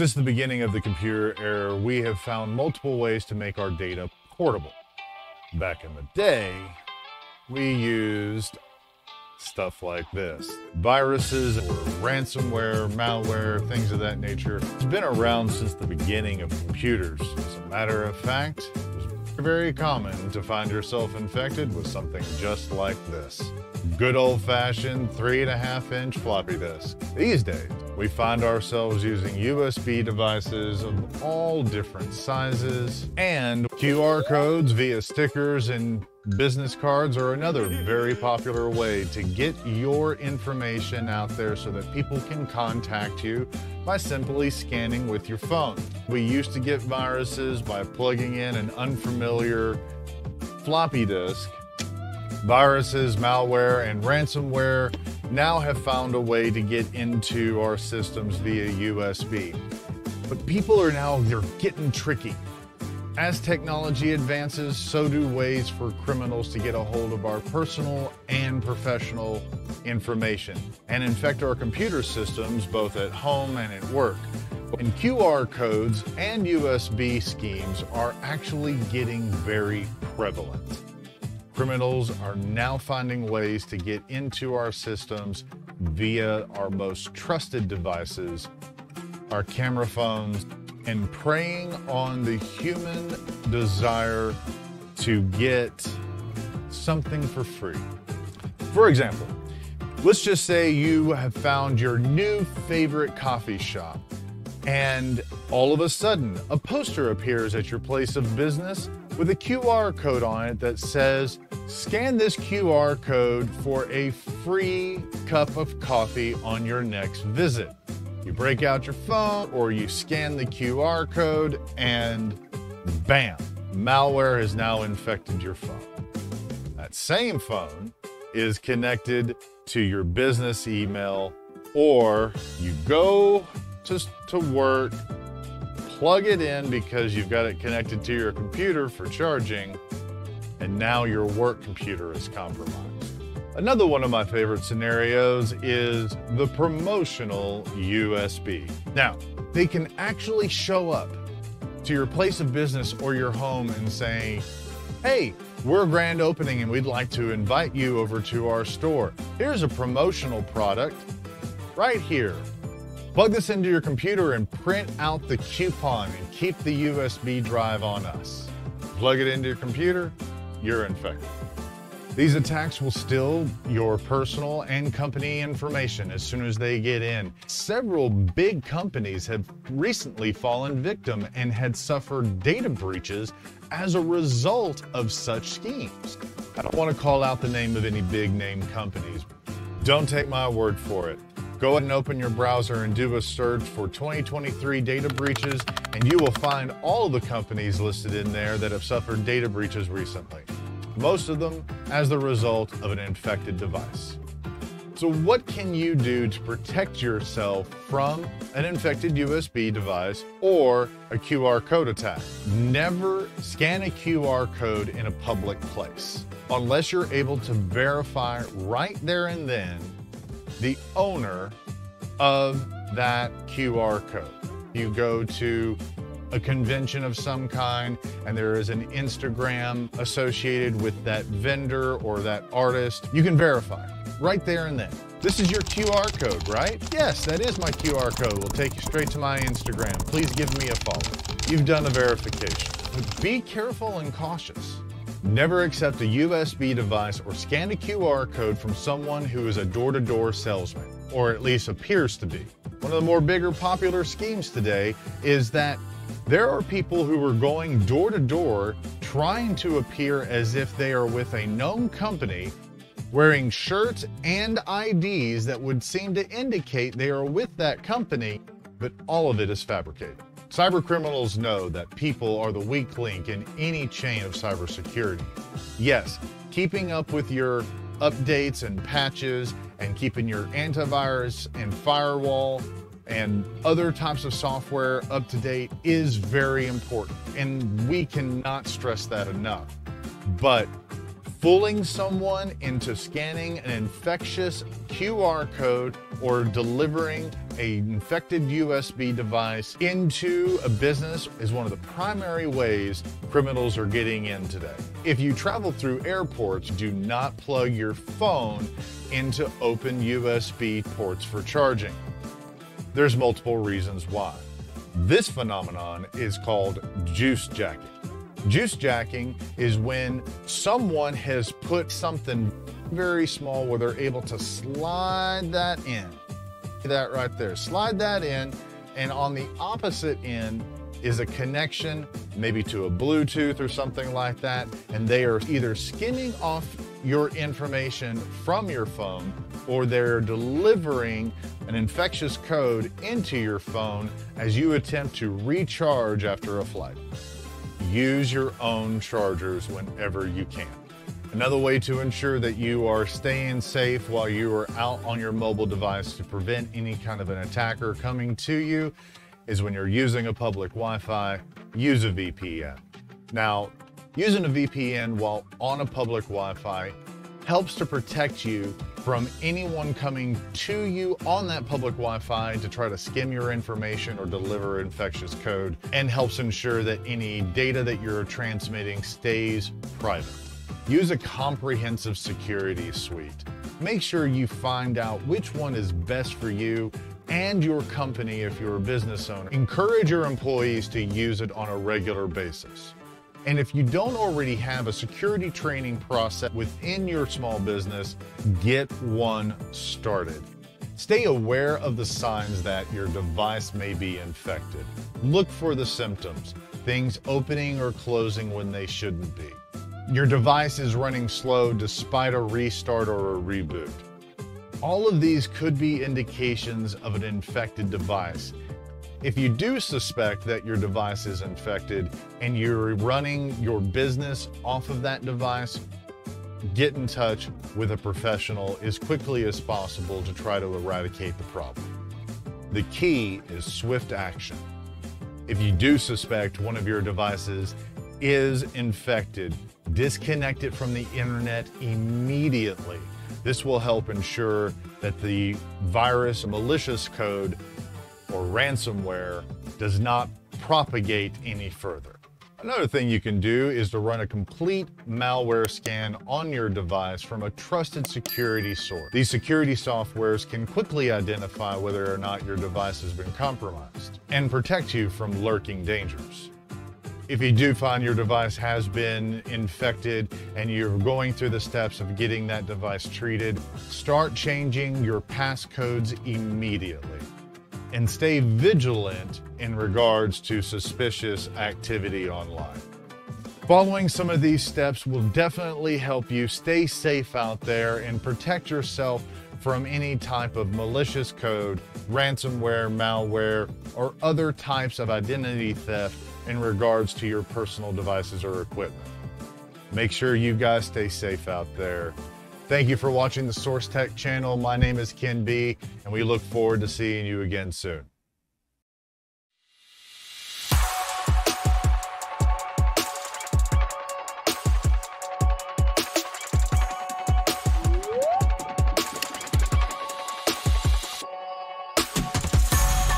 Since the beginning of the computer era, we have found multiple ways to make our data portable. Back in the day, we used stuff like this. Viruses or ransomware, malware, things of that nature. It's been around since the beginning of computers. As a matter of fact, it's very common to find yourself infected with something just like this. Good old-fashioned three and a half inch floppy disk. These days, we find ourselves using USB devices of all different sizes and QR codes via stickers and Business cards are another very popular way to get your information out there so that people can contact you by simply scanning with your phone. We used to get viruses by plugging in an unfamiliar floppy disk. Viruses, malware, and ransomware now have found a way to get into our systems via USB. But people are now, they're getting tricky. As technology advances, so do ways for criminals to get a hold of our personal and professional information and infect our computer systems both at home and at work. And QR codes and USB schemes are actually getting very prevalent. Criminals are now finding ways to get into our systems via our most trusted devices, our camera phones, and preying on the human desire to get something for free. For example, let's just say you have found your new favorite coffee shop and all of a sudden a poster appears at your place of business with a QR code on it that says, scan this QR code for a free cup of coffee on your next visit. You break out your phone or you scan the QR code and bam, malware has now infected your phone. That same phone is connected to your business email or you go to, to work, plug it in because you've got it connected to your computer for charging, and now your work computer is compromised. Another one of my favorite scenarios is the promotional USB. Now, they can actually show up to your place of business or your home and say, hey, we're grand opening and we'd like to invite you over to our store. Here's a promotional product right here. Plug this into your computer and print out the coupon and keep the USB drive on us. Plug it into your computer, you're infected. These attacks will steal your personal and company information as soon as they get in. Several big companies have recently fallen victim and had suffered data breaches as a result of such schemes. I don't want to call out the name of any big name companies. Don't take my word for it. Go ahead and open your browser and do a search for 2023 data breaches, and you will find all the companies listed in there that have suffered data breaches recently most of them as the result of an infected device. So what can you do to protect yourself from an infected USB device or a QR code attack? Never scan a QR code in a public place unless you're able to verify right there and then the owner of that QR code. You go to a convention of some kind and there is an Instagram associated with that vendor or that artist, you can verify right there and then. This is your QR code, right? Yes, that is my QR code. Will take you straight to my Instagram. Please give me a follow. You've done a verification. But be careful and cautious. Never accept a USB device or scan a QR code from someone who is a door-to-door -door salesman, or at least appears to be. One of the more bigger popular schemes today is that there are people who are going door to door trying to appear as if they are with a known company, wearing shirts and IDs that would seem to indicate they are with that company, but all of it is fabricated. Cyber criminals know that people are the weak link in any chain of cybersecurity. Yes, keeping up with your updates and patches and keeping your antivirus and firewall and other types of software up to date is very important. And we cannot stress that enough. But fooling someone into scanning an infectious QR code or delivering a infected USB device into a business is one of the primary ways criminals are getting in today. If you travel through airports, do not plug your phone into open USB ports for charging. There's multiple reasons why. This phenomenon is called juice jacking. Juice jacking is when someone has put something very small where they're able to slide that in. That right there, slide that in, and on the opposite end is a connection, maybe to a Bluetooth or something like that, and they are either skimming off your information from your phone or they're delivering an infectious code into your phone as you attempt to recharge after a flight. Use your own chargers whenever you can. Another way to ensure that you are staying safe while you are out on your mobile device to prevent any kind of an attacker coming to you is when you're using a public Wi-Fi, use a VPN. Now, using a VPN while on a public Wi-Fi helps to protect you from anyone coming to you on that public Wi-Fi to try to skim your information or deliver infectious code and helps ensure that any data that you're transmitting stays private. Use a comprehensive security suite. Make sure you find out which one is best for you and your company if you're a business owner. Encourage your employees to use it on a regular basis. And if you don't already have a security training process within your small business, get one started. Stay aware of the signs that your device may be infected. Look for the symptoms, things opening or closing when they shouldn't be. Your device is running slow despite a restart or a reboot. All of these could be indications of an infected device if you do suspect that your device is infected and you're running your business off of that device, get in touch with a professional as quickly as possible to try to eradicate the problem. The key is swift action. If you do suspect one of your devices is infected, disconnect it from the internet immediately. This will help ensure that the virus malicious code or ransomware does not propagate any further. Another thing you can do is to run a complete malware scan on your device from a trusted security source. These security softwares can quickly identify whether or not your device has been compromised and protect you from lurking dangers. If you do find your device has been infected and you're going through the steps of getting that device treated, start changing your passcodes immediately and stay vigilant in regards to suspicious activity online. Following some of these steps will definitely help you stay safe out there and protect yourself from any type of malicious code, ransomware, malware, or other types of identity theft in regards to your personal devices or equipment. Make sure you guys stay safe out there. Thank you for watching the Source Tech channel. My name is Ken B, and we look forward to seeing you again soon.